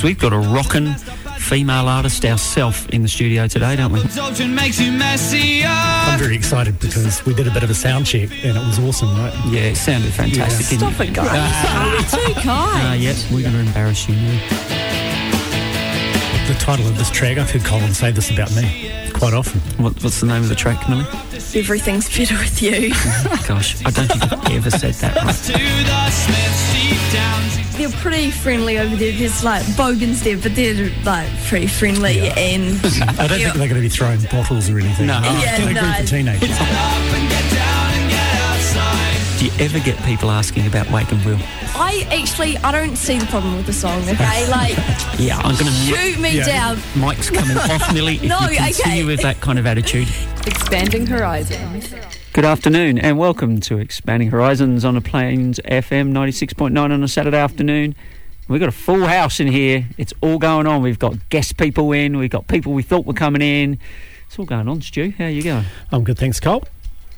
Because we've got a rocking female artist ourselves in the studio today, don't we? Absorption makes you messier. I'm very excited because we did a bit of a sound check and it was awesome, right? Yeah, it sounded fantastic. didn't Stop it, guys. You're too Uh, kind. yes, we're going to embarrass you now. The title of this track, I've heard Colin say this about me quite often. What, what's the name of the track, Millie? Everything's better with you. Gosh, I don't think I've ever said that right. To the Smiths deep down. They're pretty friendly over there. There's like bogans there, but they're like pretty friendly and I don't think they're going to be throwing bottles or anything. No. Yeah, They're a group no. of teenagers. Up and get down and get outside. Do you ever get people asking about Wake and Will? I actually I don't see the problem with the song. Okay, like Yeah, I'm going to. shoot me Yeah. down. Mike's coming off, Millie. If No, you continue okay. with that kind of attitude. Expanding horizons. Good afternoon and welcome to Expanding Horizons on the Plains FM 96.9 on a Saturday afternoon. We've got a full house in here. It's all going on. We've got guest people in. We've got people we thought were coming in. It's all going on, Stu. How are you going? I'm good, thanks, Cole.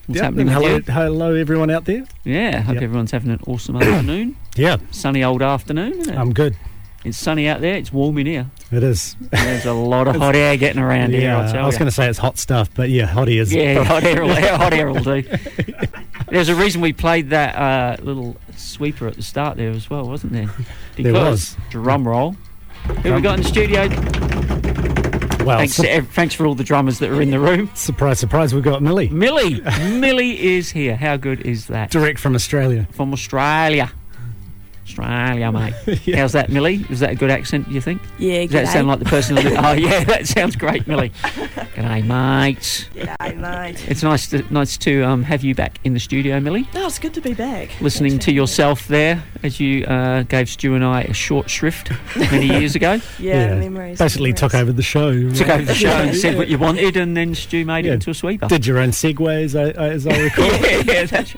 What's Yep, happening hello, hello, everyone out there. Yeah, hope Yep. everyone's having an awesome afternoon. Yeah, Sunny old afternoon. I'm good. It's sunny out there. It's warm in here. It is. There's a lot of hot air getting around here. I'll yeah, tell I was going to say it's hot stuff, but yeah, hottie is. Yeah, hot air, will, hot air will do. There's a reason we played that uh, little sweeper at the start there as well, wasn't there? There was. Drum roll. Who we got in the studio? Well, Thanks, su- ev- thanks for all the drummers that are in the room. surprise, surprise, we've got Millie, Millie, Millie is here. How good is that? direct from Australia. From Australia. Australia, mate. Yeah. How's that, Millie? Is that a good accent, you think? Yeah, Does that g'day. sound like the person? Who, oh, yeah, that sounds great, Millie. G'day, mate. G'day, mate. It's nice to nice to um, have you back in the studio, Millie. No, it's good to be back. listening to yourself there as you uh, gave Stu and I a short shrift many years ago. Yeah, memories. Basically, took over the show. Took over the show and Yeah, said what you wanted, and then Stu made Yeah. it into a sweeper. Did your own segues, I, I, as I recall. yeah, yeah, that's,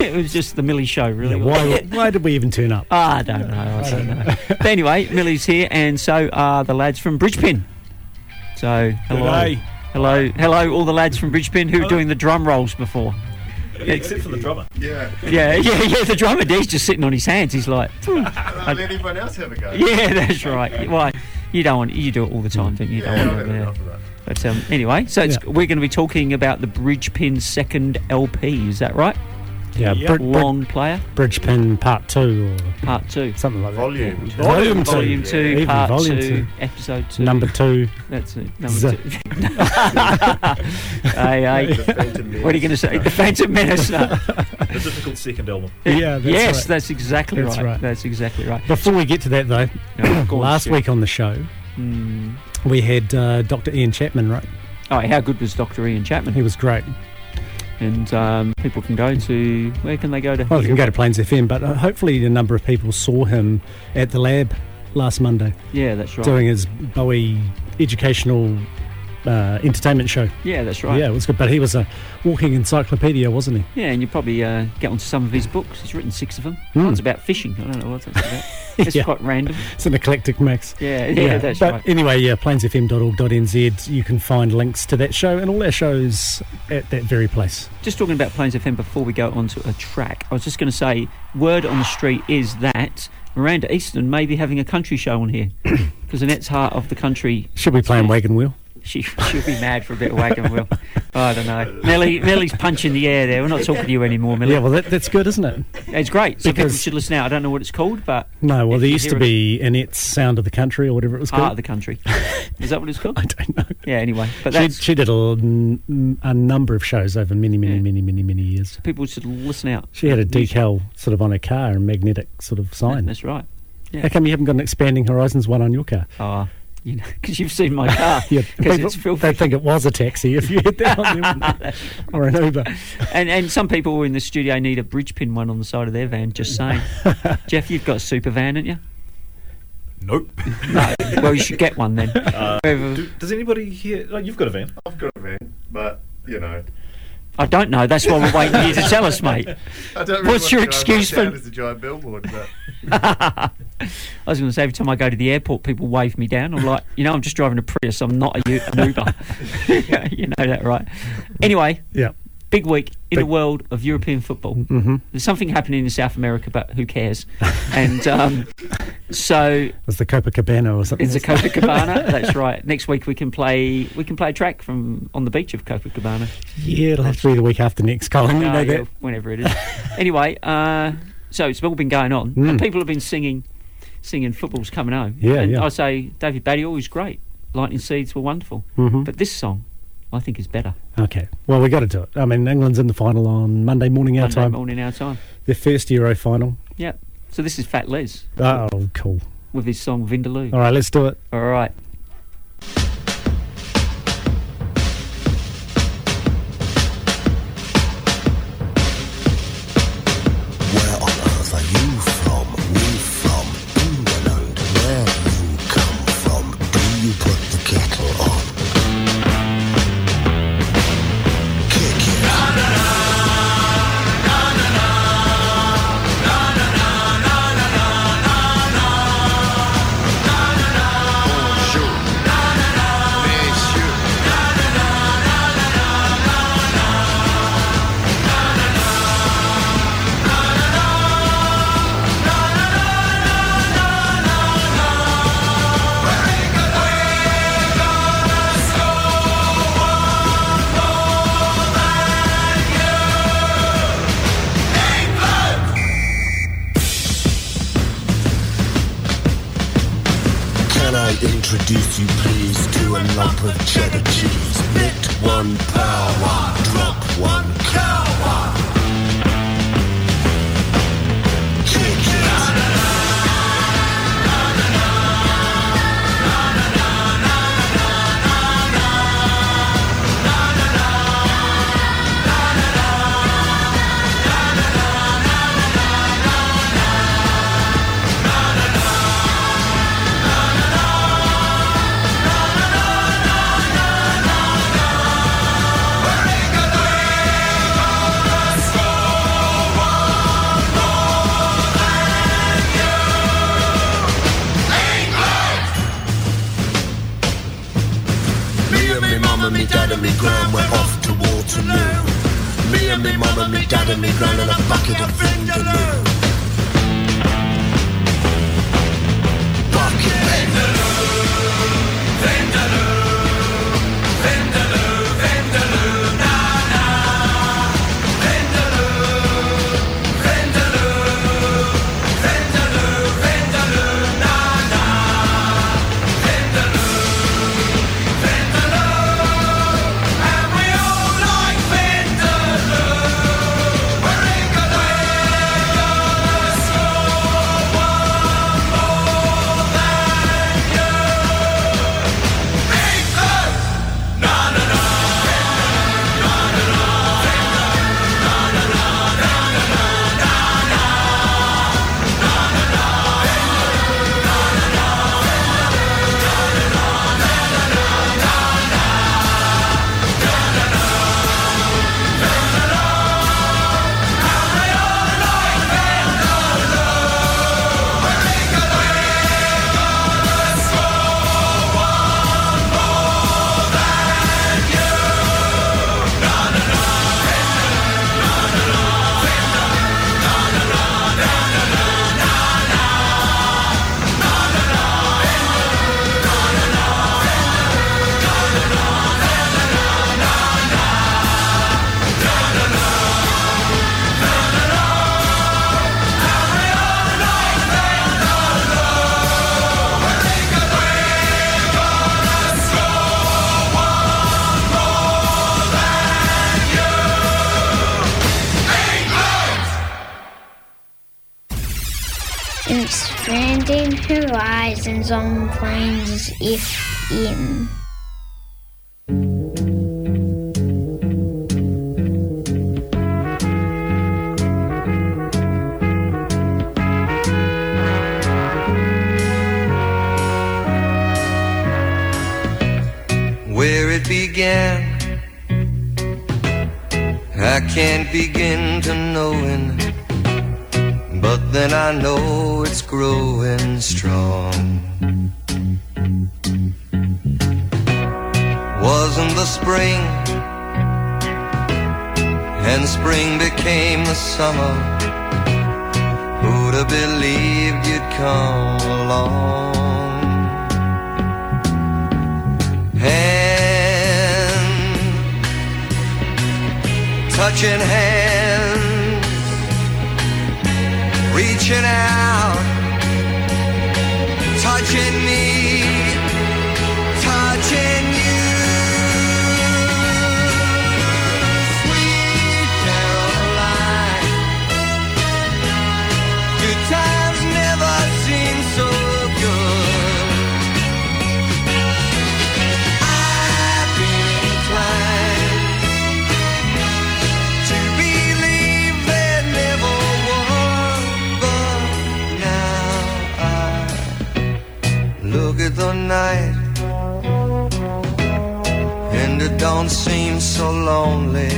it was just the Millie show, really. Yeah, why, why did we even turn up? Ah, I don't know. I don't know. but anyway, Millie's here, and so are the lads from Bridgepin. So hello, G'day. hello, hello, all the lads from Bridgepin who were doing the drum rolls before. except for the drummer. Yeah. Yeah, yeah, yeah. The drummer, he's just sitting on his hands. He's like. I'll let anyone else have a go. Yeah, that's right. Why? You don't want you do it all the time, don't you? You Yeah, don't I've want had enough of that. But um, anyway, so it's, Yeah. we're going to be talking about the Bridgepin second LP. Is that right? Yeah, Yep. Brid- Brid- Long player, Bridgepin Part 2 or part two. something like that. Volume. Yeah. Volume 2. Volume two, Even part volume two, two. episode two. Number 2. That's it. Number Z- two. hey, hey. What are you going to say? The Phantom Menace. No. The difficult second album. Yeah, that's yes, right. that's exactly That's right. right. That's exactly right. Before we get to that, though, No, go last Stu. week on the show, Hmm. we had uh, Dr. Ian Chapman, right? Oh, how good was Dr. Ian Chapman? He was great. And um, people can go to where can they go to? Well, they can go to Plains FM, but uh, hopefully a number of people saw him at the lab last Monday Yeah, that's right. doing his Bowie educational uh, entertainment show. Yeah, that's right. Yeah, it was good. But he was a walking encyclopedia, wasn't he? Yeah, and you probably uh, get onto some of his books. He's written six of them. Hmm. One's about fishing. I don't know what that's about. It's Yeah. quite random. It's an eclectic mix. Yeah, yeah, that's but right. anyway, yeah, plainsfm.org.nz. You can find links to that show and all our shows at that very place. Just talking about Plains FM before we go on to a track, I was just going to say, word on the street is that Miranda Easton may be having a country show on here because Annette's Heart of the Country. Should we play Wagon Wheel? She she'll be mad for a bit of wagon wheel. Oh, I don't know. Millie Millie's punching the air there. We're not talking to you anymore, Millie. Yeah, well, that, that's good, isn't it? it's great. So people because- should listen out. I don't know what it's called, but No, well, there used to be it- it's Sound of the Country or whatever it was called. of the Country. Is that what it's called? I don't know. Yeah. Anyway, but She, she did a, a, number of shows over many, many, Yeah. many, many, many years. people should listen out. She had a decal sort of on her car, a magnetic sort of sign. That's right. Yeah. How come you haven't got an expanding horizons one on your car? Oh, You know, because you've seen my car. Yeah, Because people, it's filthy. they'd think it was a taxi if you hit that on there, or an Uber. And and some people in the studio need a bridge pin one on the side of their van. Just saying. Jeff, you've got a super van, haven't you? Nope. No. well, you should get one then. Uh, Wherever- Do, does anybody here? Oh, you've got a van. I've got a van, but you know, I don't know. That's why we're waiting for you to tell us, mate. I don't. What's really your to excuse for- As a giant billboard, but I was going to say every time I go to the airport, people wave me down. I'm like, you know, I'm just driving a Prius. I'm not a, an Uber. you know that, right? Anyway, Yeah. Big week in the world of European football. Mm-hmm. There's something happening in South America, but who cares? And um, so It was the Copacabana or something. it's a Copacabana. That's right. Next week we can play. We can play a track from on the beach of Copacabana. yeah, it'll have to be the week after next, Colin. You Uh, know yeah, whenever it is. anyway, uh, so it's all been going on, Mm. and people have been singing, singing football's coming home. Yeah, and yeah. I say David Baddiel was great. Lightning Seeds were wonderful, Mhm. but this song, I think, is better. Okay. Well, we got to do it. I mean, England's in the final on Monday morning our time. Monday time. morning our time. Their first Euro final. Yep. So this is Fat Les Oh, cool. with his song Vindaloo. All right, let's do it. All right. Introduce you please to a lump of cheddar cheese? Knit one, power one, drop one, cow dad and me gran and a bucket of Vindaloo. On Plains FM. Come along? hand, touching hands, reaching out, touching night and it don't seem so lonely.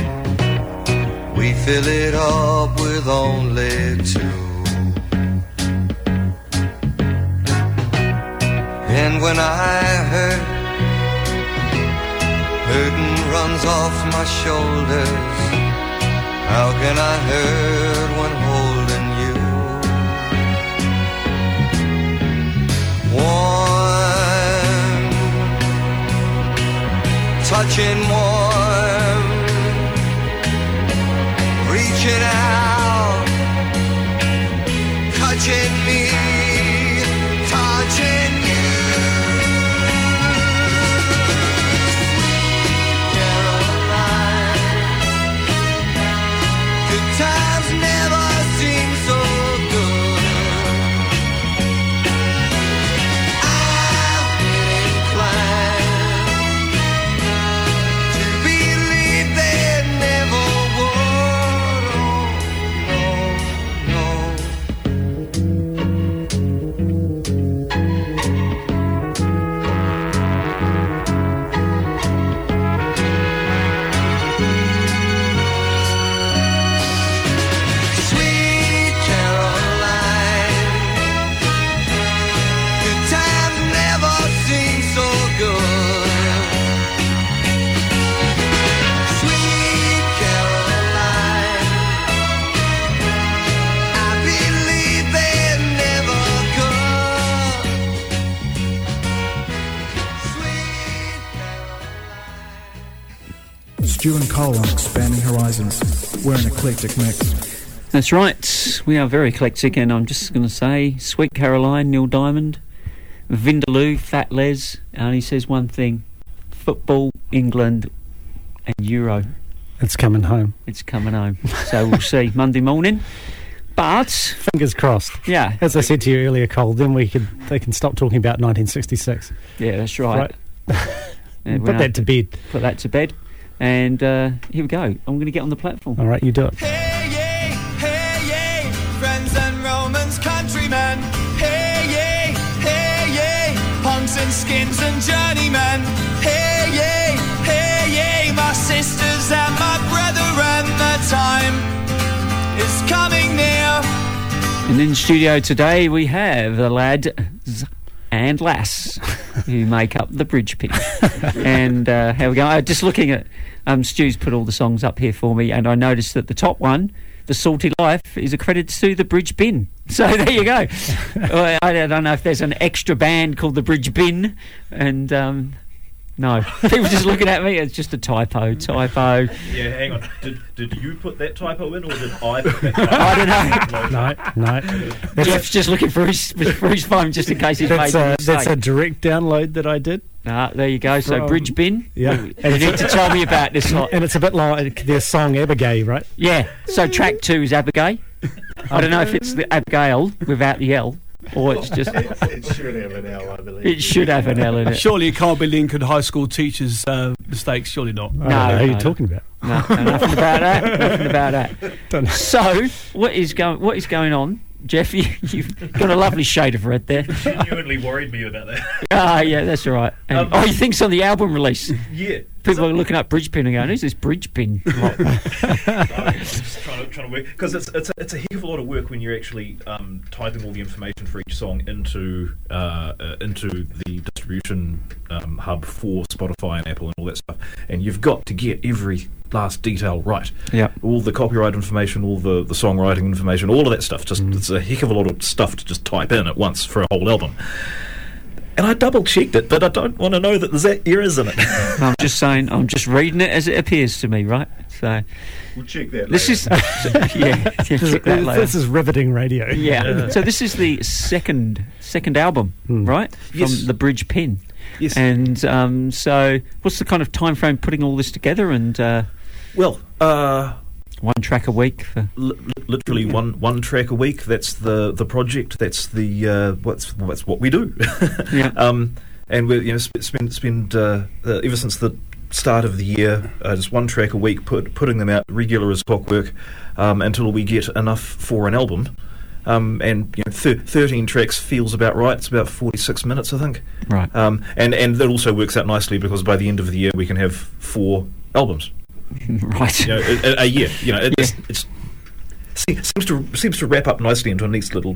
We fill it up with only two. And when I hurt Burden runs off my shoulders. How can I hurt when touching warm, reaching out, eclectic mix. That's right. We are very eclectic, and I'm just going to say Sweet Caroline, Neil Diamond, Vindaloo, Fat Les, and he says one thing football, England, and Euro. It's coming home. It's coming home. So we'll see Monday morning. But Fingers crossed. Yeah. As I said to you earlier, Cole, then we could they can stop talking about 1966. yeah, that's right. And Put that to bed. Put that to bed. And uh, here we go. I'm going to get on the platform. All right, you do it. Hey yay, hey yay, friends and Romans, countrymen. Hey yay, hey yay, punks and skins and journeymen. Hey yay, hey yay, my sisters and my brethren. The time is coming near. And in studio today we have the lads and lass who make up the Bridge Pin. and uh, how we go? Uh, just looking at um, Stu's put all the songs up here for me, and I noticed that the top one, "The Salty Life," is a credit to the Bridge Bin. So there you go. I don't know if there's an extra band called the Bridge Bin, and. Um, no, people just looking at me. It's just a typo. Typo. Yeah, hang on. Did, did you put that typo in, or did I put that typo I don't know. No, no. Jeff's just looking for his for his phone just in case he's That's made a a, mistake. that's a direct download that I did. Ah, there you go. So From- Bridge Bin. Yeah. You need to tell me about this. lot. And it's a bit like their song Abigail, right? Yeah. So track two is Abigail. I don't know if it's the Abigail without the L or it's just it should have an L, I believe. it should have an L in it. Surely it can't be Lincoln High School teachers' uh, mistakes. Surely not. I don't who you're talking about. No, no, nothing about that. Nothing about that. So, what is going? What is going on, Jeff? You, you've got a lovely shade of red there. Genuinely worried me about that. Ah, yeah, that's all right. And, Um, oh, he thinks on the album release. Yeah. People are looking up Bridgepin and going, "Who's this Bridgepin?" just trying to, trying to work because it's it's a, it's a heck of a lot of work when you're actually um, typing all the information for each song into uh, uh, into the distribution um, hub for Spotify and Apple and all that stuff, and you've got to get every last detail right. Yeah. all the copyright information, all the the songwriting information, all of that stuff. Just Mm. it's a heck of a lot of stuff to just type in at once for a whole album. And I double checked it, but I don't want to know that there's errors in it. I'm just saying. I'm just reading it as it appears to me, right? So We'll check that. this is yeah, yeah This, check that is, later. this is riveting radio. Yeah. So this is the second second album, right? From Yes. the Bridge Pin. Yes. And um, so, what's the kind of time frame putting all this together? And uh, well, uh, one track a week for li- literally one one track a week. That's the the project. That's the uh, what's that's what we do. Yeah. Um, and we you know sp- spend spend uh, uh, ever since the start of the year uh, just one track a week, put, putting them out regular as clockwork um, until we get enough for an album. Um, and you know, thir- thirteen tracks feels about right. It's about forty-six minutes, I think. Right. Um, and and that also works out nicely because by the end of the year we can have four albums. right. You know, a, a- a year. You know, it, it's, it's seems to seems to wrap up nicely into a nice little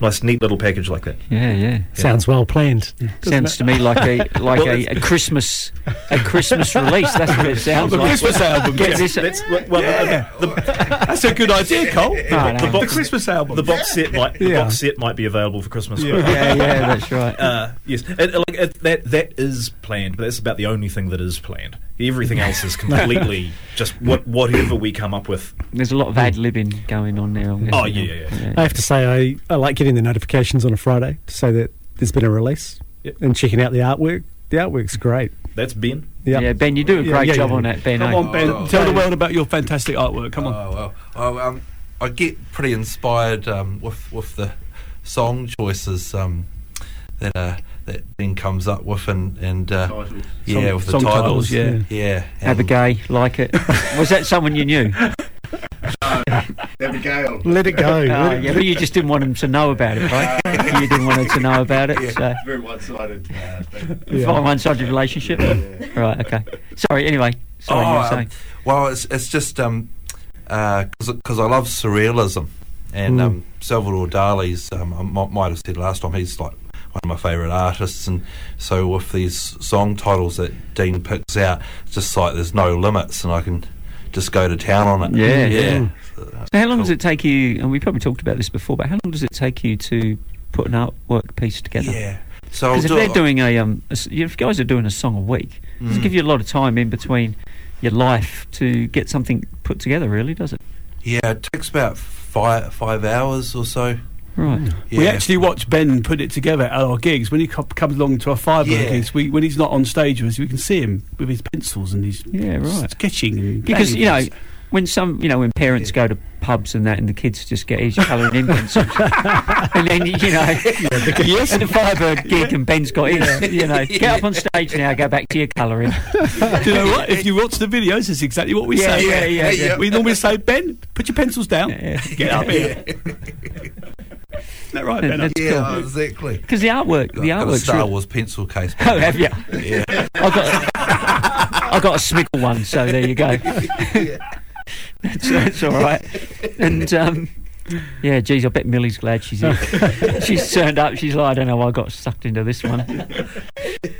nice neat little package like that. Yeah, yeah. Sounds well planned. Sounds to me like a like a, a Christmas a Christmas release. That's what it sounds like. The like. Christmas album, Get yeah. this. That's well, well, Yeah. the, the, That's a good idea, Cole. No, no. the box, The Christmas album. the box set might the box set might be available for Christmas. Yeah. but- yeah, yeah, that's right. Uh, yes, and, uh, like, uh, that that is planned, but that's about the only thing that is planned. Everything else is completely just what whatever we come up with. There's a lot of ad libbing going on now. I'm Oh, yeah, yeah, yeah. I have to say, I, I like getting the notifications on a Friday to say that there's been a release Yep. and checking out the artwork. The artwork's great. That's Ben. Yep. Yeah, Ben, you do a great yeah, job yeah. on that, Ben. Come on, Ben. Oh, Tell the world about your fantastic artwork. Come on. Oh well, oh, um, I get pretty inspired um, with with the song choices um, that uh, that Ben comes up with, and and uh, Titles. yeah, Song- with the song titles, titles, yeah. yeah. Have a and- gay, like it. Was that someone you knew? Abigail. Let it go. Oh, Let it- yeah, but you just didn't want them to know about it, right? you didn't want them to know about it. So. Very one-sided. Uh, thing. Yeah. One sided relationship? Right, okay. Sorry, anyway. Sorry, you Oh, were um, saying. well, it's it's just um, because I love surrealism, and Mm. um, Salvador Dali's. Um, I mi- might have said last time he's like one of my favourite artists, and so with these song titles that Dean picks out, it's just like there's no limits, and I can just go to town on it. Yeah, yeah. yeah. So, So how long cool. does it take you, and we probably talked about this before, but how long does it take you to put an artwork piece together? Yeah. So if they're it- doing a, um, a if guys are doing a song a week, does it Mm. give you a lot of time in between your life to get something put together, really, does it? Yeah, it takes about five five hours or so. Right. We actually watch Ben put it together at our gigs. When he co- comes along to our five Yeah. gigs, we, when he's not on stage with us, we can see him with his pencils and his Yeah, right. sketching. And Because, you know, when some, you know, when parents go to pubs and that, and the kids just get easy colouring in pencils, and then you know, yes, and the Firebird gig and Ben's got his, you know, get up on stage now, go back to your colouring. Do you know what? If you watch the videos, it's exactly what we Yeah, say. yeah, yeah, yeah. We normally say, Ben, put your pencils down. Yeah. Get up here. Is that right, Ben? That's Yeah, cool. exactly. Because the artwork, the artwork. a artwork's Star real- Wars pencil case. Oh, have you? Yeah. I got, I got a Smiggle one, so there you go. that's, that's all right. And um, yeah, geez, I bet Millie's glad she's here. she's turned up. She's like, I don't know, why I got sucked into this one.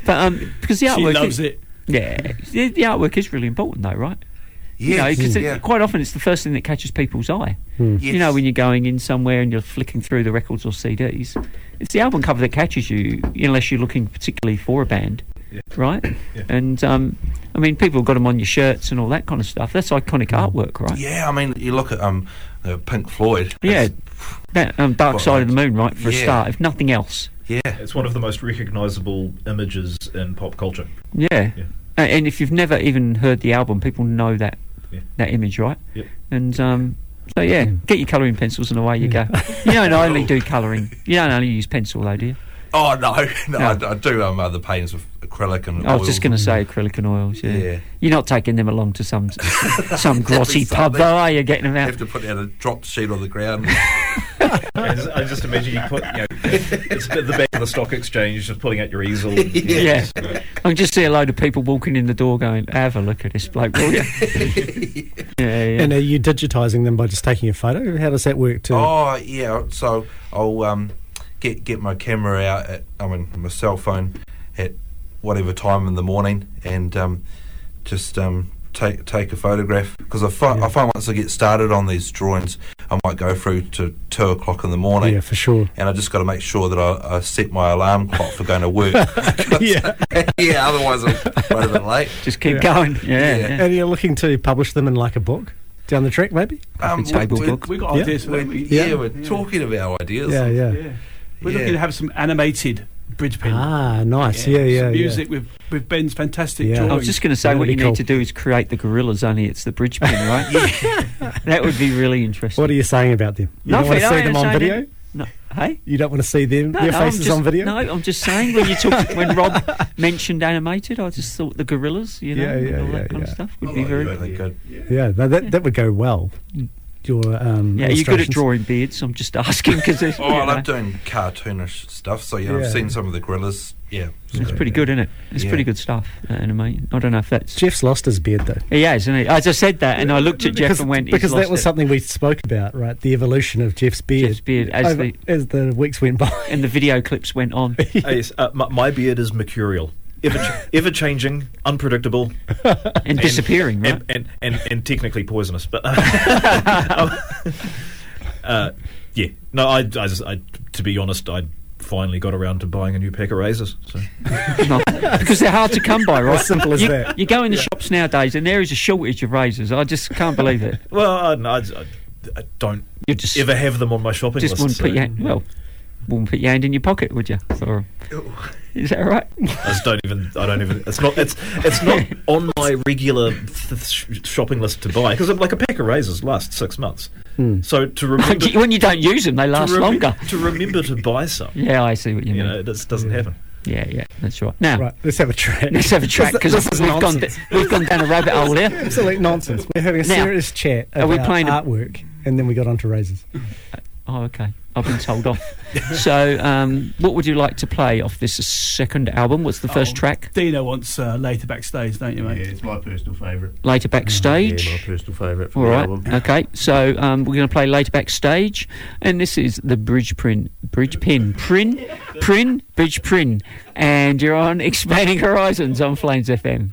But um, because the artwork, She artwork, loves is, it. yeah, the, the artwork is really important, though, right? You know, because yeah. quite often it's the first thing that catches people's eye. You know, when you're going in somewhere and you're flicking through the records or CDs, it's the album cover that catches you, unless you're looking particularly for a band, Yeah. right? Yeah. And um, I mean, people have got them on your shirts and all that kind of stuff. That's iconic artwork, right? Yeah, I mean, you look at um, uh, Pink Floyd. Yeah, that um, Dark Well, Side of the Moon, right? For a start, if nothing else. yeah. It's one of the most recognisable images in pop culture. Yeah. Yeah. And if you've never even heard the album, people know that Yeah. that image, right? Yep. And um, So yeah, get your colouring pencils and away you go. You don't only do colouring. You don't only use pencil though, do you? Oh no, no, No. I, I do um, other paints with acrylic and. I was just going to say acrylic and oils. Yeah. Yeah. You're not taking them along to some some glossy Every pub, though, are you? Getting them out. You have to put down a drop sheet on the ground. I just, I just imagine you put, you know, it's at the back of the stock exchange, just pulling out your easel. Yeah. I can just see a load of people walking in the door going, have a look at this bloke, will you? yeah, yeah. And are you digitising them by just taking a photo? How does that work too? Oh yeah, so I'll um, get get my camera out. At, I mean, my cell phone at whatever time in the morning, and um, just um, take take a photograph. Because I find I find once I get started on these drawings, I might go through to two o'clock in the morning. Yeah, for sure. And I just got to make sure that I, I set my alarm clock for going to work. yeah, yeah. Otherwise, I'm quite a bit late. Just keep going. Yeah, yeah. And you're looking to publish them in like a book down the track, maybe? Um, table we- book. We got ideas for that. we- We- yeah, Yeah. we're talking about ideas. Yeah, yeah. Yeah. We're Yeah. looking to have some animated bridge pin. Ah, nice. Yeah, yeah, some yeah. music with with Ben's fantastic Yeah. drawings. I was just going to say, That'd what you cool. need to do is create the Gorillaz, only it's the bridge pin, right? that would be really interesting. What are you saying about them? You Nothing, don't want to see them on video? it. No, hey? You don't want to see them, No, their no, faces just- on video? No, I'm just saying when you talk, when Rob mentioned animated, I just thought the Gorillaz, you know, Yeah, yeah, and all yeah, that kind yeah. of stuff would Oh, be very. really good. Yeah, no, that, that would go well. Your um, Yeah, you're good at drawing beards. I'm just asking because Oh, I love doing cartoonish stuff. So yeah, Yeah. I've seen some of the Gorillaz. Yeah, It's pretty good, isn't it? It's Yeah. pretty good stuff, uh, anime. I don't know if that's. Jeff's lost his beard though. He has, isn't he? I just said that, and I looked at Jeff because, and went, "He's because that was it." something we spoke about, right? The evolution of Jeff's beard, Jeff's beard as over- the as the weeks went by. and the video clips went on. Uh, yes, uh, my, my beard is mercurial. Ever, ch- ever changing, unpredictable, and disappearing, right? and, and, and, and technically poisonous. But um, uh, yeah, no, I, I just, I, to be honest, I finally got around to buying a new pack of razors. So No, because they're hard to come by, right? As simple as you, that. You go in the shops nowadays, and there is a shortage of razors. I just can't believe it. well, I, no, I, I- I don't You just ever have them on my shopping just list. wouldn't so- put your hand, well, wouldn't put your hand in your pocket, would you? Or, is that right? I just don't even. I don't even. It's not. It's it's not on my regular th- shopping list to buy because like a pack of razors lasts six months. Hmm. So to remember when you don't use them, they last to, remem- longer. to remember to buy some, Yeah, I see what you, you mean. know, it doesn't happen. Yeah, yeah, that's right. Now, Right, let's have a track. let's have a track because This is we've gone nonsense. we've gone down a rabbit hole here. Absolute nonsense. We're having a Now, serious chat are we playing a- artwork, and then we got onto razors. Oh, okay. I've been told off. So, um, what would you like to play off this second album? What's the first Oh, track? Dino wants uh, later backstage, don't you, Yeah, mate? it's my personal favourite. Later backstage. Yeah, my personal favourite for All the right. album. Okay. So um, we're going to play later backstage, and this is the bridge pin, bridge pin, prin, prin, bridge prin, and you're on expanding horizons on Plains FM.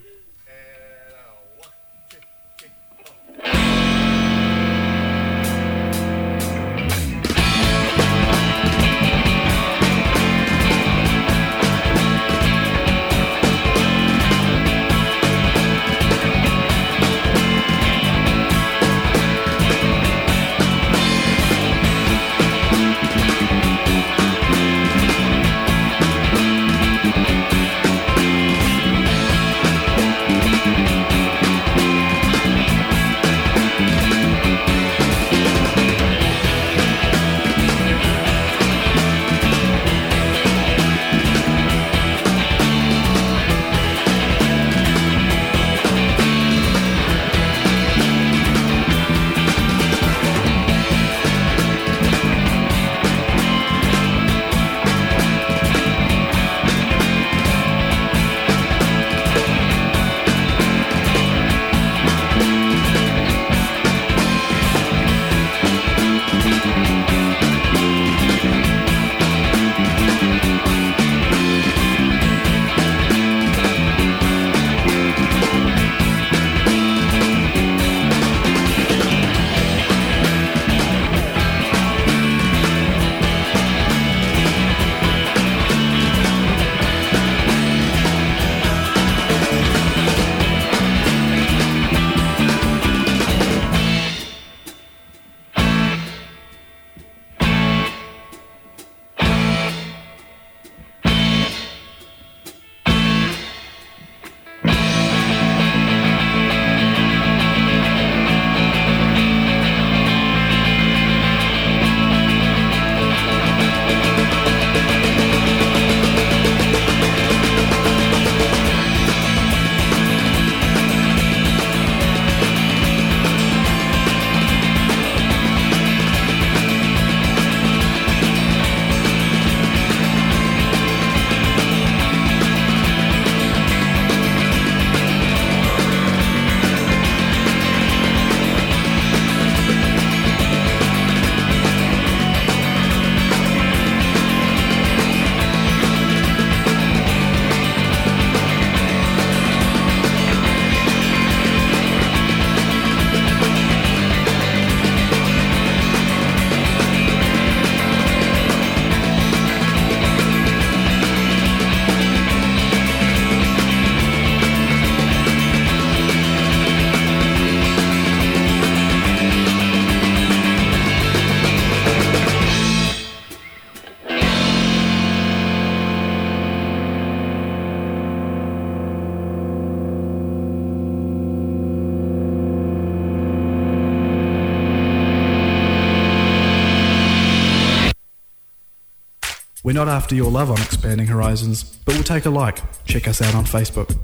Not after your love on Expanding Horizons, but we'll take a like. Check us out on Facebook.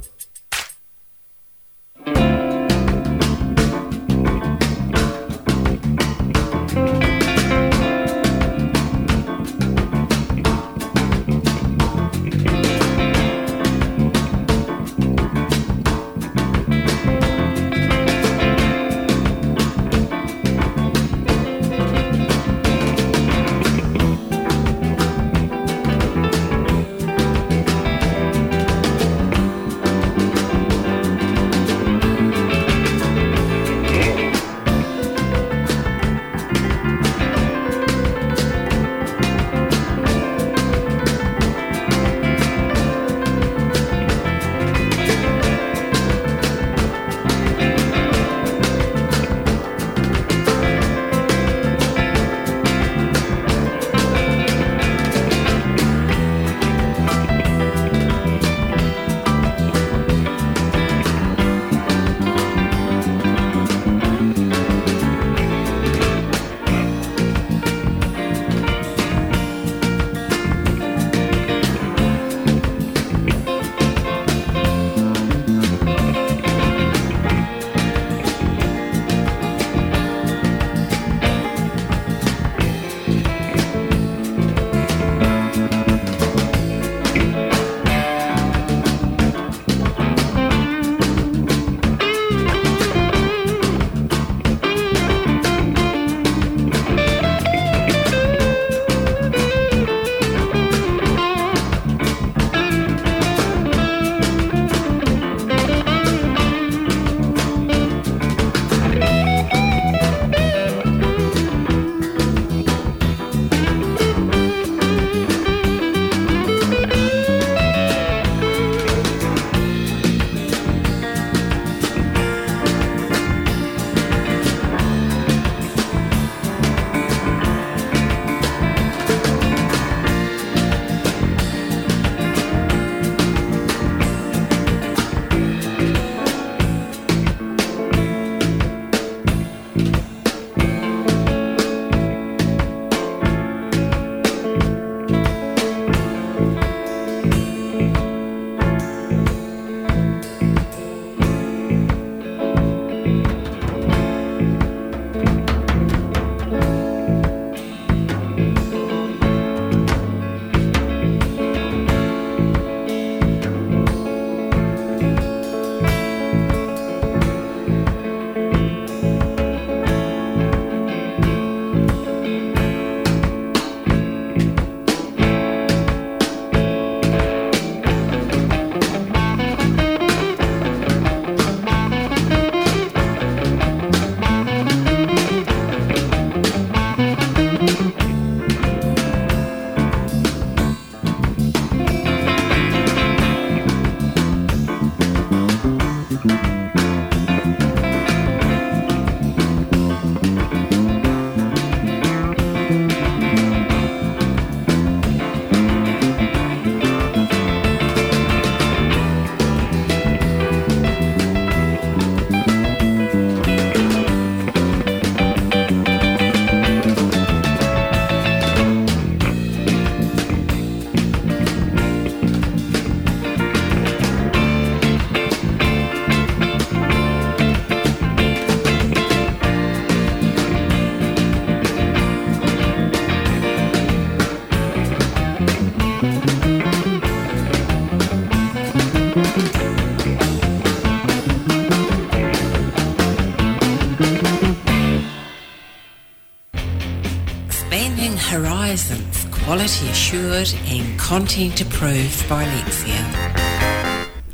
Quality assured and content approved by Lexia.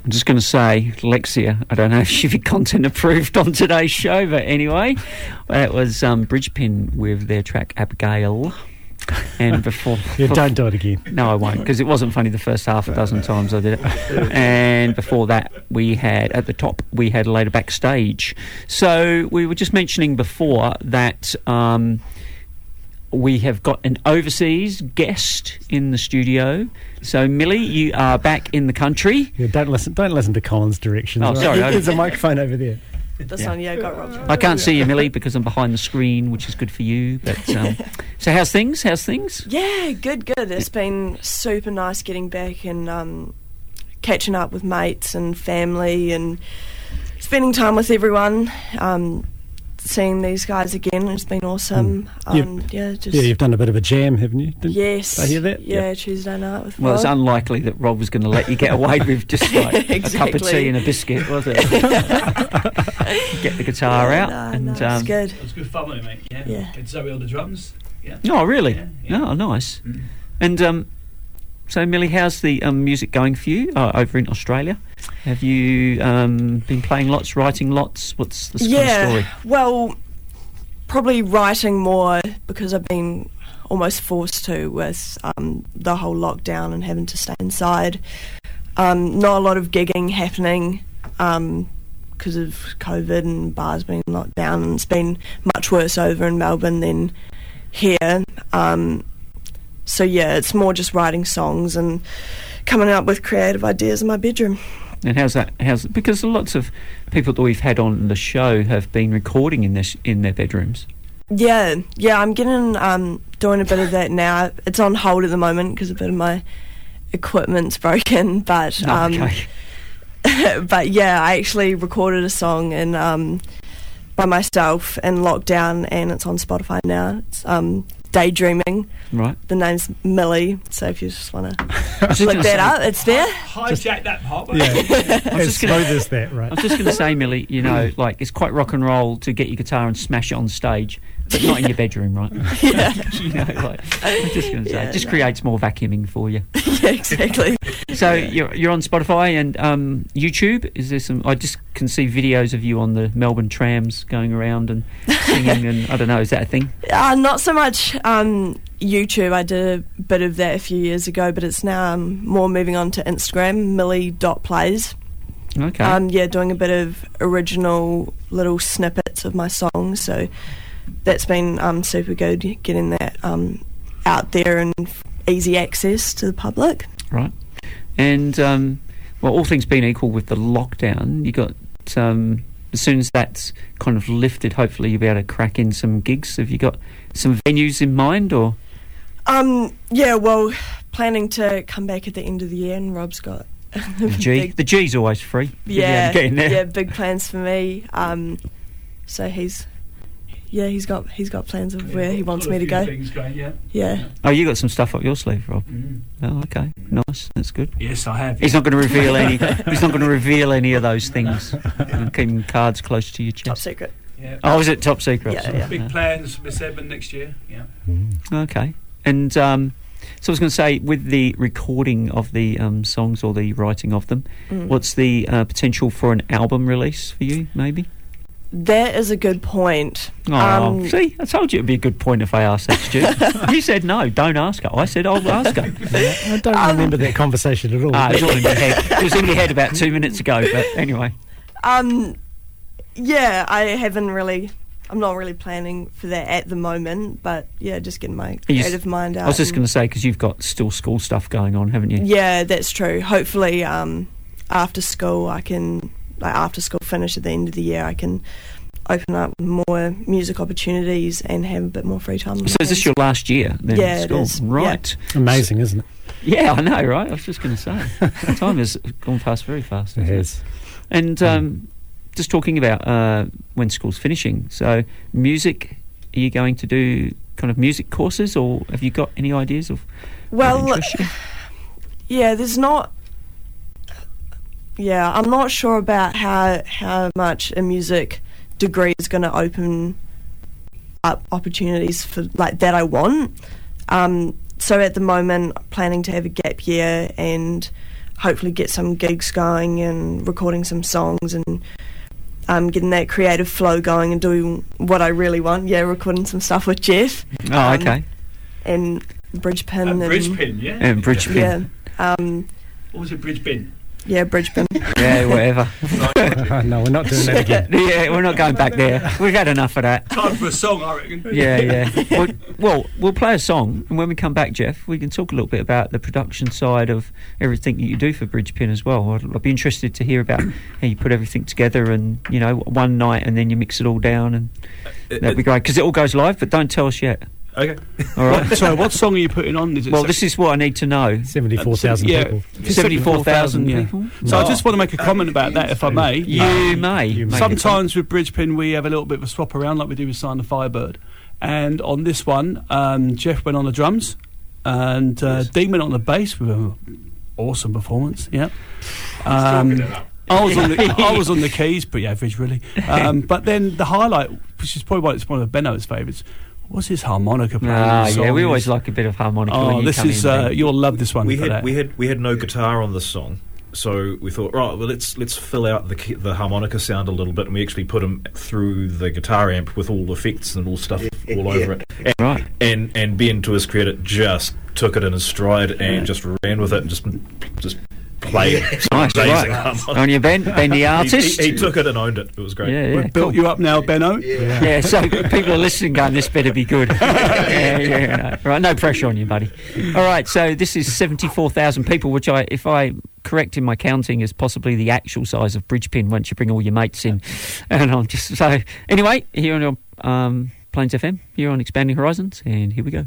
I'm just going to say, Lexia, I don't know if she'd be content approved on today's show, but anyway, that was um, Bridge Pin with their track Abigail. And before. Yeah, don't do it again. No, I won't, because it wasn't funny the first half a dozen times I did it. And before that, we had, at the top, we had later backstage. So we were just mentioning before that. Um, we have got an overseas guest in the studio. So, Millie, you are back in the country. Yeah, don't listen. Don't listen to Colin's directions. Oh, right? sorry, There's a microphone over there. This Yeah. one, yeah, got Rob. I can't see you, Millie, because I'm behind the screen, which is good for you. But um, so, how's things? How's things? Yeah, good, good. It's been super nice getting back and um, catching up with mates and family and spending time with everyone. Um, seeing these guys again has been awesome. You've- Um, yeah, just yeah, you've done a bit of a jam, haven't you? Did yes. I hear that? Yeah, Tuesday night with Well, it's unlikely that Rob was going to let you get away with just like a cup of tea and a biscuit, was it? get the guitar Yeah, out no, and no, it's um, good. It was good fun, mate? Yeah. Yeah. Had Zoe on the drums. Yeah. Oh, really? Yeah, yeah. Oh, nice. And um, so, Millie, how's the um, music going for you uh, over in Australia? Have you um, been playing lots, writing lots? What's the kind of yeah, story? well, probably writing more because I've been almost forced to with um, the whole lockdown and having to stay inside. Um, not a lot of gigging happening because of COVID and bars being locked down, and it's been much worse over in Melbourne than here. Um, so yeah, it's more just writing songs and coming up with creative ideas in my bedroom. And how's that? How's because lots of people that we've had on the show have been recording in this in their bedrooms. Yeah, yeah, I'm getting um, doing a bit of that now. It's on hold at the moment because a bit of my equipment's broken, but Oh, um, okay. but yeah, I actually recorded a song and um, by myself in lockdown, and it's on Spotify now. It's um, Daydreaming. Right. The name's Millie, so if you just want to just look that say- up, it's there. Hijack that part. Yeah. I was as just gonna- smooth as that, right? I was just going to say, Millie, you know, like it's quite rock and roll to get your guitar and smash it on stage, but not in your bedroom, right? Yeah. you know, like, I'm just going to say, Yeah, just no. creates more vacuuming for you. yeah, exactly. So you're you're on Spotify and um, YouTube. Is there some? I just can see videos of you on the Melbourne trams going around and singing, and I don't know. Is that a thing? Uh, not so much um, YouTube. I did a bit of that a few years ago, but it's now um, more moving on to Instagram, millie.plays. Okay. Um, yeah, doing a bit of original little snippets of my songs. So that's been um, super good, getting that um, out there and easy access to the public. right. And um, well, all things being equal, with the lockdown, you got um, as soon as that's kind of lifted, hopefully you'll be able to crack in some gigs. Have you got some venues in mind, or Um, yeah, well, planning to come back at the end of the year, and Rob's got the G? big the G's always free. You'll be able to yeah, get in there. yeah, big plans for me. Um, so he's, yeah, he's got he's got plans of where he wants me to go. Things going, yeah. Yeah, Oh, you got some stuff up your sleeve, Rob. Mm. Oh, okay, nice. That's good. Yes, I have. He's not going to reveal any. he's not going to reveal any of those things. And Keeping cards close to your chest. top secret. Yeah. Oh, is it top secret? Yeah, yeah. Big plans for Miss Edmund next year. Yeah. Okay. And um, so I was going to say, with the recording of the um, songs or the writing of them, Mm. what's the uh, potential for an album release for you? Maybe. That is a good point. Oh, Um, see, I told you it'd be a good point if I asked that, Stu. you said no, don't ask her. I said I'll ask her. I don't remember that conversation at all. Ah, it was all in your head. It was in your head about two minutes ago. But anyway, Um, yeah, I haven't really. I'm not really planning for that at the moment, but yeah, just getting my You creative mind out. I was just going to say because you've got still school stuff going on, haven't you? Yeah, that's true. Hopefully, um, after school, I can like after school finish at the end of the year, I can open up more music opportunities and have a bit more free time. So is this your last year? Then Yeah, at it school? is. Yeah. Right. Amazing, isn't it? Yeah, I know, right? I was just going to say, time has gone past very fast. It hasn't. And um, just talking about uh, when school's finishing. So, music. Are you going to do kind of music courses, or have you got any ideas of? Well, yeah, there's not. Yeah, I'm not sure about how how much a music degree is going to open up opportunities for like that I want. Um, so at the moment, planning to have a gap year and hopefully get some gigs going and recording some songs and um, getting that creative flow going and doing what I really want. Yeah, recording some stuff with Jeff. Oh, um, okay. And Bridge Pin. Uh, and, Bridge Pin, yeah. And Bridge Pin. Yeah. Um, What was it, Bridge Pin? Yeah, Bridgeton. Yeah, whatever. no, we're not doing that again. yeah, we're not going back there. We've had enough of that. Time for a song, I reckon. Yeah, yeah. Well, well, we'll play a song, and when we come back, Jeff, we can talk a little bit about the production side of everything that you do for Bridge Pin as well. I'd, I'd be interested to hear about how you put everything together, and you know, one night, and then you mix it all down, and uh, that'd be uh, great because it all goes live. But don't tell us yet. Okay. All right. What, sorry, what song are you putting on? Is it Well, se- this is what I need to know. 74,000 yeah, people. 74,000 yeah. people. So I just want to make a comment about that, if I may. You Um, may. You. Sometimes with Bridge Pin, we have a little bit of a swap around, like we do with Sign the Firebird. And on this one, um, Jeff went on the drums, and uh, Dean went on the bass with an awesome performance. Yeah. Um, I was on the I was on the keys, pretty average really. Um, but then the highlight, which is probably why it's one of Benno's favourites, was his harmonica playing. Ah, the yeah, we always like a bit of harmonica. when Oh, you this come is in, uh, you'll love this one. we had that. we had we had no guitar on this song, so we thought, right, well let's let's fill out the the harmonica sound a little bit, and we actually put them through the guitar amp with all effects and all stuff all over it. And, right. And and Ben, to his credit, just took it in his stride and just ran with it and just just played. it. Nice, Amazing right. harmonica. On your Ben, Ben the artist. He, he took it and owned it. It was great. Yeah, yeah. We've built you up now, Benno. Yeah. so people are listening going, this better be good. yeah, yeah, no. Right, no pressure on you, buddy. All right, so this is 74,000 people, which I, if I correct in my counting, is possibly the actual size of Bridge Pin once you bring all your mates in. And I'm just, so, anyway, here on um, Plains FM, here on Expanding Horizons, and here we go.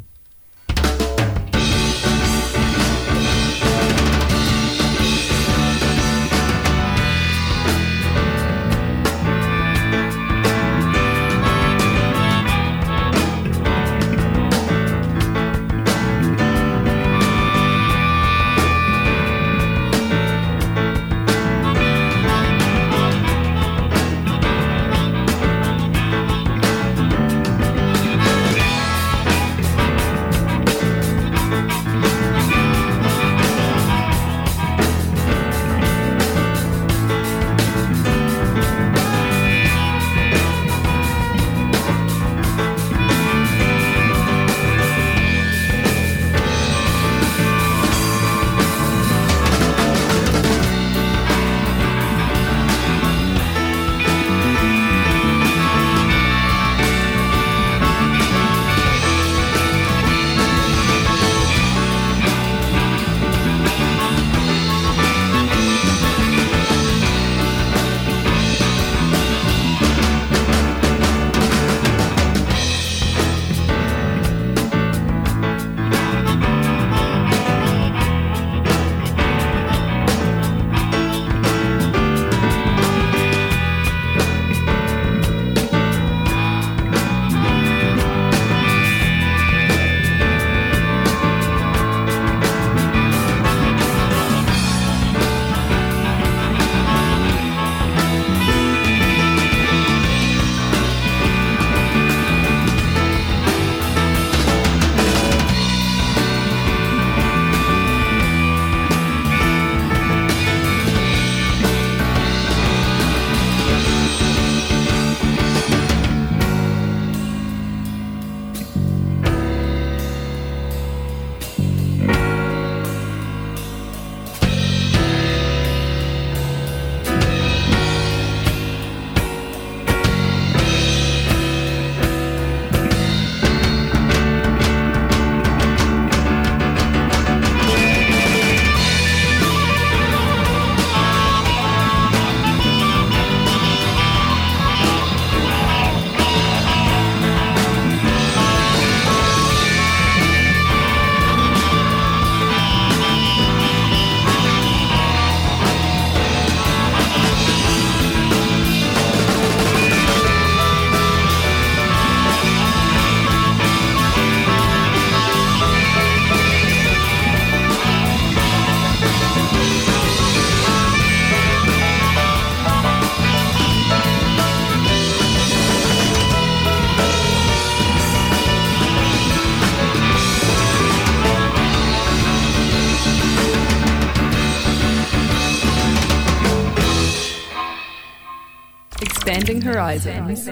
Horizons.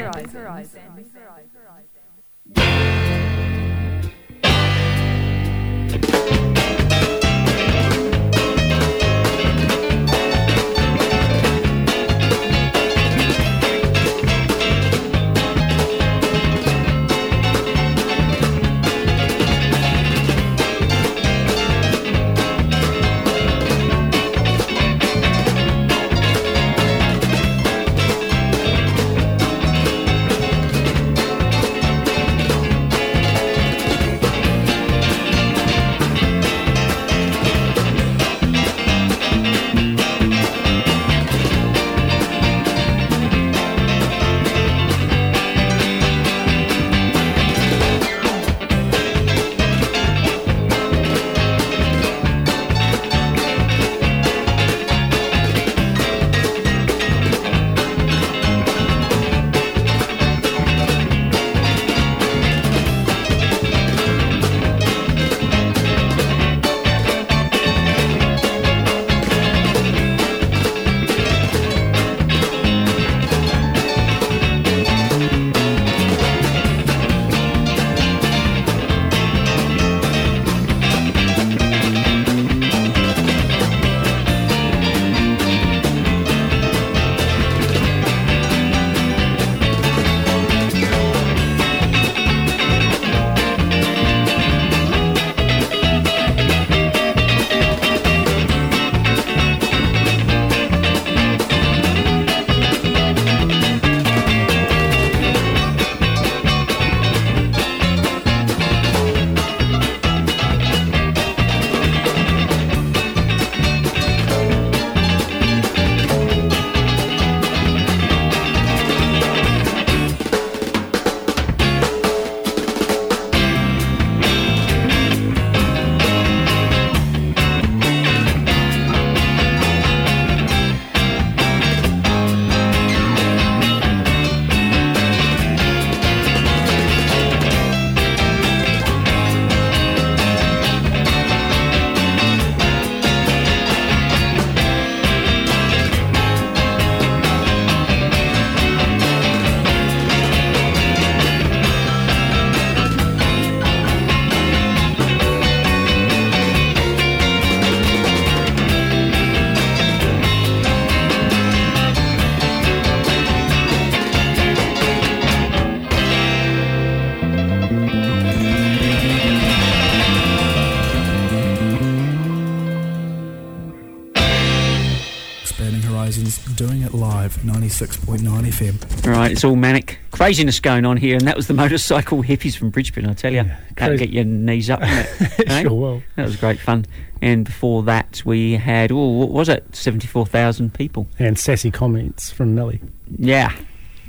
It's all manic craziness going on here, and that was the motorcycle hippies from Bridge Pin. I tell you, that'll crazy. get your knees up. it? Sure will. That was great fun. And before that, we had oh, what was it? Seventy-four thousand people. And sassy comments from Millie. Yeah,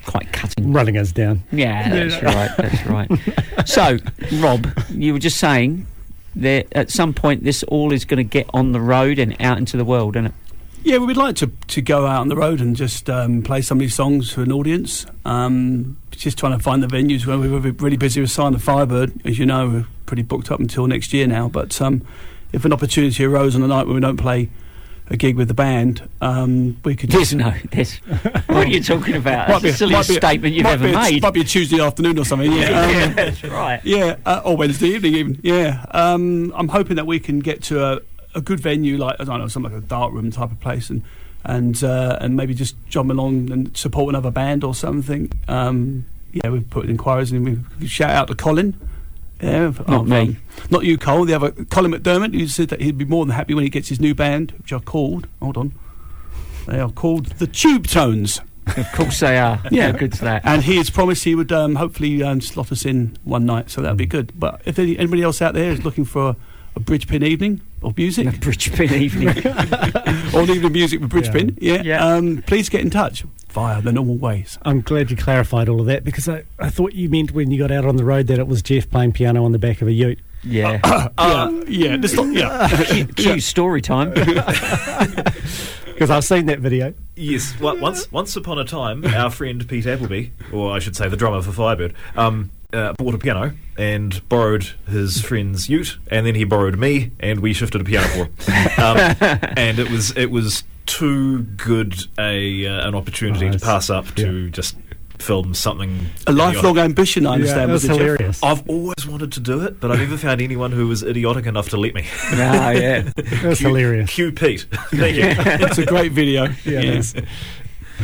quite cutting. Running us down. Yeah, that's right. That's right. So, Rob, you were just saying that at some point this all is going to get on the road and out into the world, isn't it? Yeah, we would like to, to go out on the road and just um, play some of these songs for an audience. Um, just trying to find the venues. Where we're really busy with Sign of Firebird, as you know, we're pretty booked up until next year now. But um, if an opportunity arose on a night when we don't play a gig with the band, um, we could. There's no. There's, what are you talking about? That's the silliest be a- statement you've ever a- made. Might be a Tuesday afternoon or something. Yeah, Yeah, Um, that's right. Yeah, uh, or Wednesday evening even. Yeah, um, I'm hoping that we can get to a, a good venue like I don't know, something like a dark room type of place, and and uh, and maybe just jump along and support another band or something. Um, yeah, we've put inquiries in. We shout out to Colin. Yeah, Not me. um, not you, Cole. The other Colin McDermott, who said that he'd be more than happy when he gets his new band, which are called. Hold on, they are called the Tube Tones. Of course they are. Yeah, good to that? And he has promised he would um, hopefully um, slot us in one night, so that'd be good. But if any, anybody else out there is looking for a, a bridge pin evening of music, A Bridge Pin evening. or an evening of music with bridge Yeah. pin, yeah, Yeah. Um, please get in touch via the normal ways. I'm glad you clarified all of that because I, I thought you meant when you got out on the road that it was Jeff playing piano on the back of a ute. Yeah. yeah, yeah, this not, yeah. Cue, cue story time. Because I've seen that video. Yes, well, once once upon a time, our friend Pete Appleby, or I should say the drummer for Firebird, um, uh, bought a piano and borrowed his friend's ute, and then he borrowed me, and we shifted a piano for him. Um, and it was it was too good a uh, an opportunity Nice. to pass up to just film something. A lifelong idiotic. ambition, I understand. Yeah, was that's it, Jeff? hilarious. I've always wanted to do it, but I've never found anyone who was idiotic enough to let me. Ah, yeah. That's Cue- hilarious. Cue Pete. Thank you. It's a great video. Yeah, it is.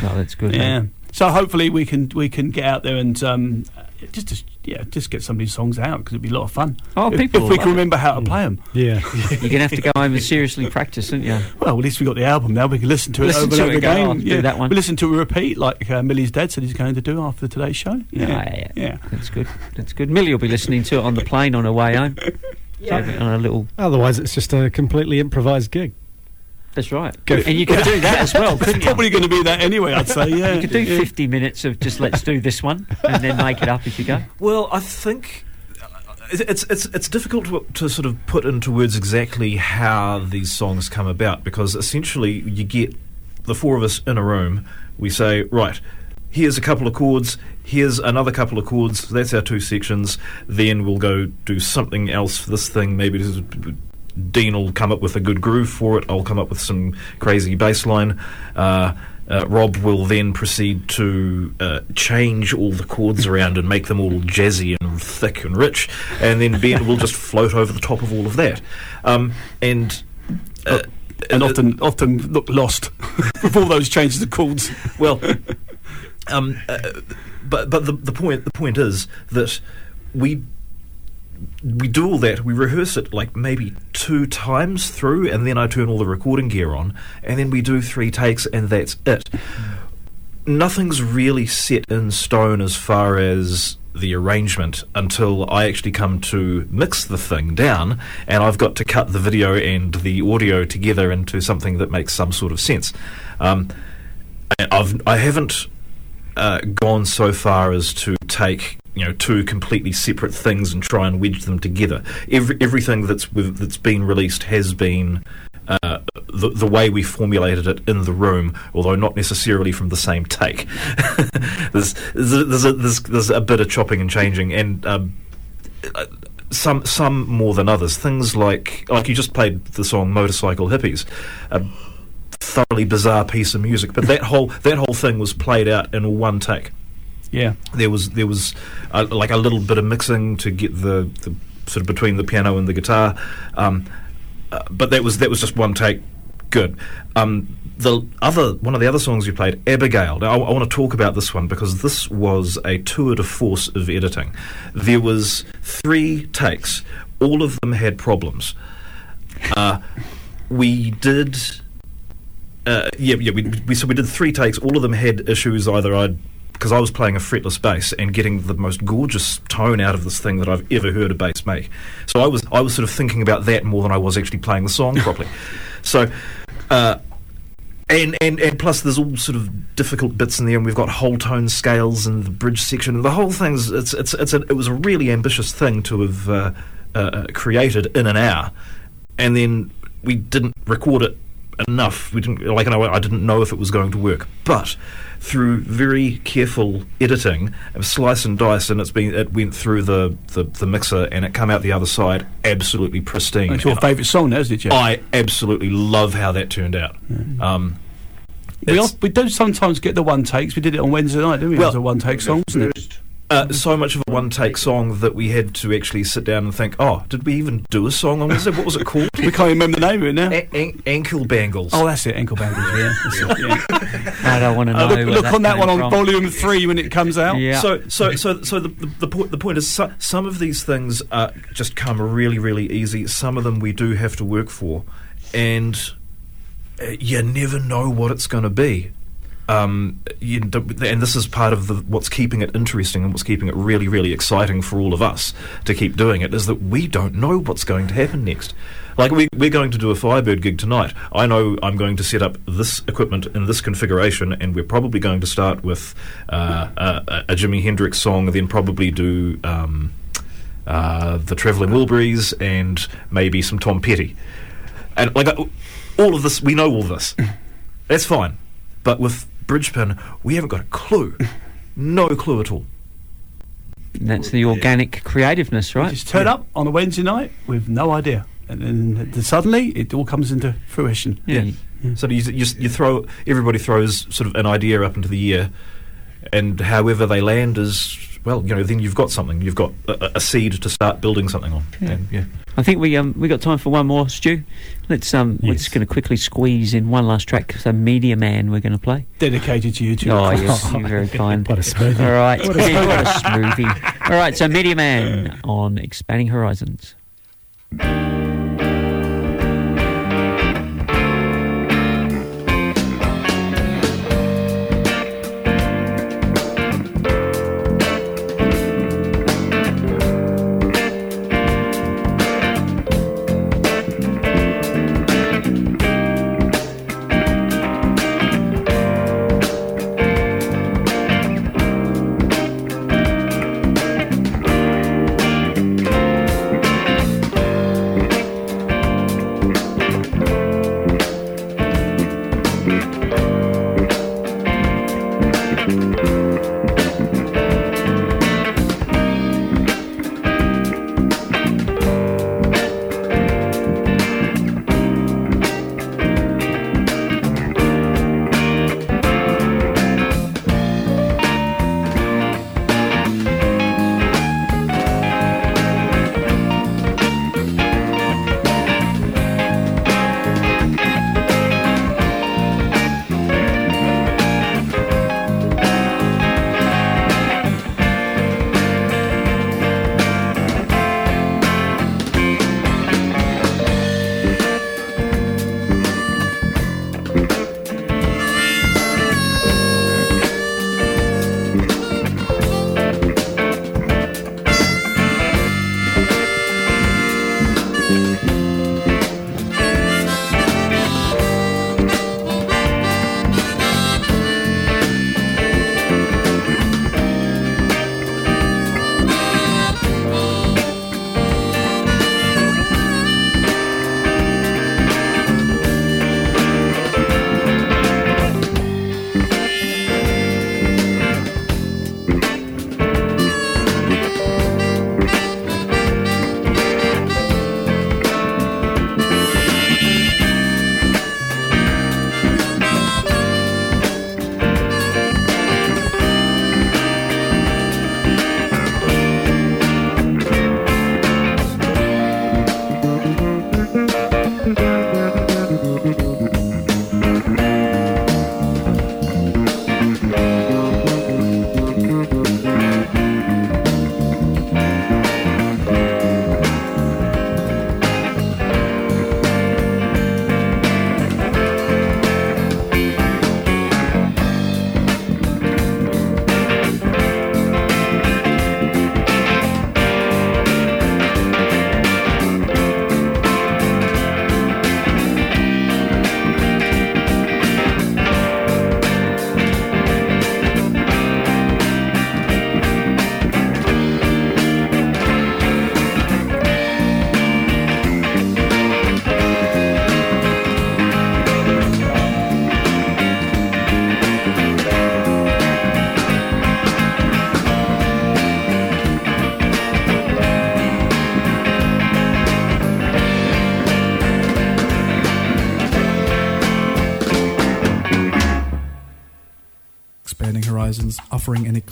Oh, that's good. Yeah. mate. So hopefully we can we can get out there and um, just, just yeah just get some of these songs out because it'd be a lot of fun. Oh, if, people if we love can it. remember how to play them. Yeah. You're going to have to go home and seriously practice, aren't you? Well, at least we got the album now. We can listen to it Listen over to and over and again. "Oh, I'll do that one." We listen to a repeat like uh, Millie's dad said he's going to do after today's show. Yeah, yeah, yeah. yeah. That's good. That's good. Millie will be listening to it on the plane on her way home. Yeah. So, on a little. Otherwise, it's just a completely improvised gig. That's right. And you could do that as well, couldn't It's you? probably going to be that anyway. I'd say. Yeah. You could do yeah. 50 minutes of just let's do this one and then make it up as you go. Well, I think uh, it's it's it's difficult to, to sort of put into words exactly how these songs come about because essentially you get the four of us in a room. We say, right, here's a couple of chords. Here's another couple of chords. That's our two sections. Then we'll go do something else for this thing. Maybe this is, Dean will come up with a good groove for it. I'll come up with some crazy bass line. Uh, uh, Rob will then proceed to uh, change all the chords around and make them all jazzy and thick and rich, and then Ben will just float over the top of all of that. Um, and uh, and often often look lost with all those changes of chords. well, um, uh, but but the, the point the point is that we we do all that. We rehearse it like maybe two times through, and then I turn all the recording gear on, and then we do three takes, and that's it. Nothing's really set in stone as far as the arrangement until I actually come to mix the thing down, and I've got to cut the video and the audio together into something that makes some sort of sense. Um, I've I haven't uh, gone so far as to take you know two completely separate things and try and wedge them together. Every, everything that's with, that's been released has been. Uh, the, the way we formulated it in the room, although not necessarily from the same take. there's, there's, a, there's, there's, a bit of chopping and changing, and um, uh, some some more than others. Things like like you just played the song "Motorcycle Hippies," a thoroughly bizarre piece of music, but that whole that whole thing was played out in one take. Yeah. There was there was uh, like a little bit of mixing to get the, the sort of between the piano and the guitar, um, uh, but that was that was just one take. Good. Um, the other one of the other songs you played, Abigail. Now I, I want to talk about this one because this was a tour de force of editing. There was three takes. All of them had problems. Uh, we did uh, yeah, yeah. We, we so we did three takes. All of them had issues. Either I'd because I was playing a fretless bass and getting the most gorgeous tone out of this thing that I've ever heard a bass make. So I was I was sort of thinking about that more than I was actually playing the song properly. So. Uh, and, and and plus there's all sort of difficult bits in there and we've got whole tone scales and the bridge section and the whole thing's it's it's, it's a, it was a really ambitious thing to have uh, uh, created in an hour and then we didn't record it enough we didn't like I, I didn't know if it was going to work but through very careful editing slice and dice and it's been it went through the, the, the mixer and it come out the other side absolutely pristine It's your And favourite song, now, is it, Jeff? I absolutely love how that turned out. Um, we, it's- al- we do sometimes get the one takes. We did it on Wednesday night, didn't we? Well- it was a one take song, wasn't it? Uh, so much of a one take song that we had to actually sit down and think, oh, did we even do a song on Wednesday? What was it called? We can't remember the name of it now. A- an- ankle Bangles. Oh, that's it, Ankle Bangles, yeah. It, yeah. I don't want to know. Uh, look where look on that came one on from. volume three when it comes out. Yeah. So, so, so, so the, the, the point the point is, so, some of these things uh, just come really, really easy. Some of them we do have to work for, and uh, you never know what it's going to be. Um, you, and this is part of the, what's keeping it interesting and what's keeping it really, really exciting for all of us to keep doing it is that we don't know what's going to happen next. Like we, we're going to do a Firebird gig tonight. I know I'm going to set up this equipment in this configuration, and we're probably going to start with uh, a, a Jimi Hendrix song, then probably do um, uh, the Travelling Wilburys and maybe some Tom Petty. And like uh, all of this, we know all this. That's fine. But with Bridge Pin, we haven't got a clue. No clue at all. That's the organic creativeness, right? Just turn up on a Wednesday night with no idea. And then th- suddenly it all comes into fruition. Yeah. So you, you, you throw everybody throws sort of an idea up into the year, and however they land is well, you know, then you've got something. You've got a, a seed to start building something on. Yeah. And, yeah. I think we um we got time for one more, Stu. Let's um we're just going to quickly squeeze in one last track. So Media Man, we're going to play. Dedicated to you two. Oh yes, you're very kind. What a smoothie. All right, What a Yeah, what a smoothie. All right, so Media Man on Expanding Horizons.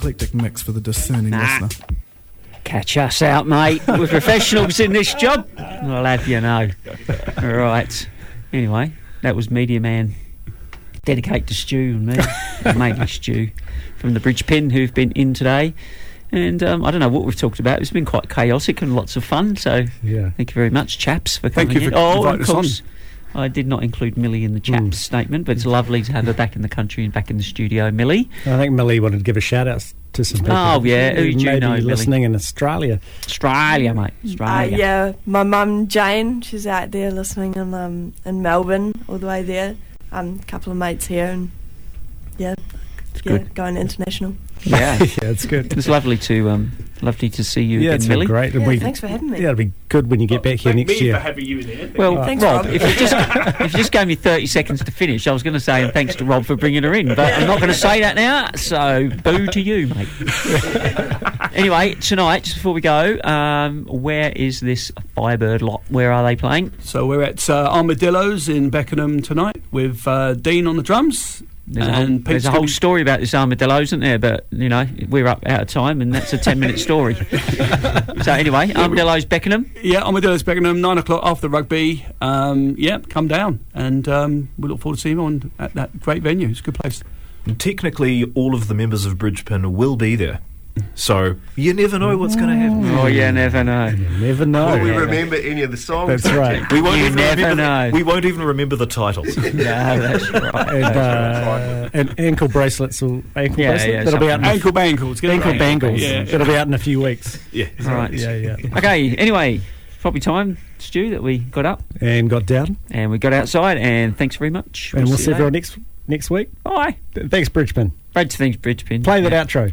Eclectic mix for the discerning Nah. listener. Catch us out, mate. We're professionals in this job. I'll have you know. All right. Anyway, that was Media Man. Dedicate to Stu and me, mainly Stu, from the Bridge Pin, who've been in today. And um, I don't know what we've talked about. It's been quite chaotic and lots of fun. So Yeah. thank you very much, chaps, for coming. Thank you in. for oh, inviting of us on. Course. I did not include Millie in the chaps statement, but it's lovely to have her back in the country and back in the studio. Millie, I think Millie wanted to give a shout out to some people. Oh, yeah. Who do you may know, be Millie? listening in Australia. Australia, mate, Uh, Australia. yeah, my mum Jane, she's out there listening in um, in Melbourne, all the way there. Um, a couple of mates here, and yeah, yeah, good. going international. Yeah, yeah, it's good. It's lovely to um, lovely to see you Yeah, again, it's been Millie. great. and Yeah, we- thanks for having me. Yeah, it'll be good when you get back here Thank next me year. for having you in here. Well, Thanks, Rob, Rob. if you just if you just gave me thirty seconds to finish, I was going to say and thanks to Rob for bringing her in, but I'm not going to say that now. So boo to you, mate. anyway, tonight, just before we go, um, where is this Firebird lot? Where are they playing? So we're at uh, Armadillos in Beckenham tonight with uh, Dean on the drums. There's a whole, there's a whole story about this armadillo, isn't there? But you know, we're up out of time, and that's a ten-minute story. so anyway, armadillo's Beckenham. Yeah, Armadillos Beckenham, nine o'clock after rugby. Um, yeah, come down, and um, we look forward to seeing you on at that great venue. It's a good place. And technically, all of the members of Bridge Pin will be there. So you never know what's going to happen. Oh, you never know. You never know. Will we remember any of the songs? That's right. We won't You even never remember know. The, we won't even remember the titles. no, that's right. And, uh, and ankle bracelets will ankle Yeah, bracelet yeah, that'll be out in Ankle bangles. Get ankle right. bangles. Yeah. It'll be out in a few weeks. yeah. Right. Yeah, yeah. Okay. Anyway, probably time, Stu, that we got up And got down. and we got outside. And thanks very much. And we'll see you everyone later. next next week. Bye. Thanks, Bridge Pin. Great to thanks, Bridge Pin. Play that outro.